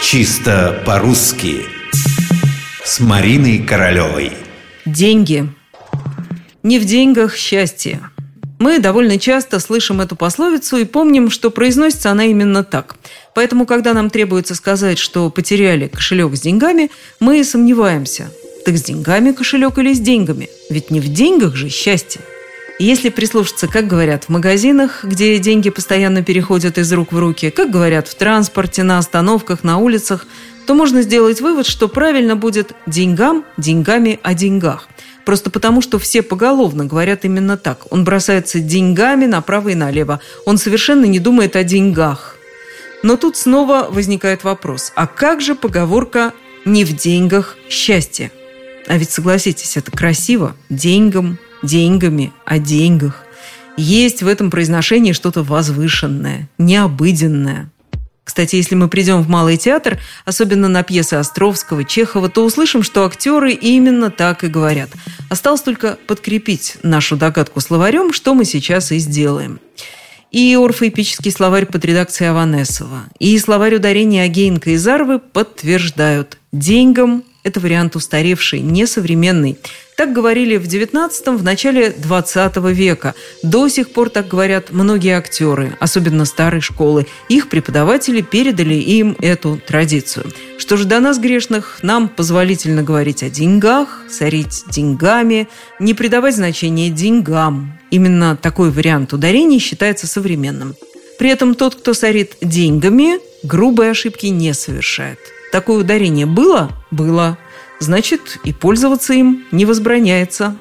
Чисто по-русски С Мариной Королевой Деньги. Не в деньгах счастье. Мы довольно часто слышим эту пословицу и помним, что произносится она именно так. Поэтому, когда нам требуется сказать, что потеряли кошелек с деньгами, мы сомневаемся. Так с деньгами кошелек или с деньгами? Ведь не в деньгах же счастье. Если прислушаться, как говорят в магазинах, где деньги постоянно переходят из рук в руки, как говорят в транспорте, на остановках, на улицах, то можно сделать вывод, что правильно будет «деньгам, деньгами о деньгах». Просто потому, что все поголовно говорят именно так. Он бросается деньгами направо и налево. Он совершенно не думает о деньгах. Но тут снова возникает вопрос. А как же поговорка «не в деньгах счастье»? А ведь согласитесь, это красиво. Деньгам, деньгами, о деньгах. Есть в этом произношении что-то возвышенное, необыденное. Кстати, если мы придем в Малый театр, особенно на пьесы Островского, Чехова, то услышим, что актеры именно так и говорят. Осталось только подкрепить нашу догадку словарем, что мы сейчас и сделаем. И орфоэпический словарь под редакцией Аванесова, и словарь ударения Агеенко и Зарвы подтверждают – деньгам – это вариант устаревший, несовременный. Так говорили в XIX, в начале XX века. До сих пор так говорят многие актеры, особенно старой школы. Их преподаватели передали им эту традицию. Что же до нас, грешных, нам позволительно говорить о деньгах, сорить деньгами, не придавать значения деньгам. Именно такой вариант ударений считается современным. При этом тот, кто сорит деньгами, грубые ошибки не совершает. Такое ударение было? Было значит и пользоваться им не возбраняется.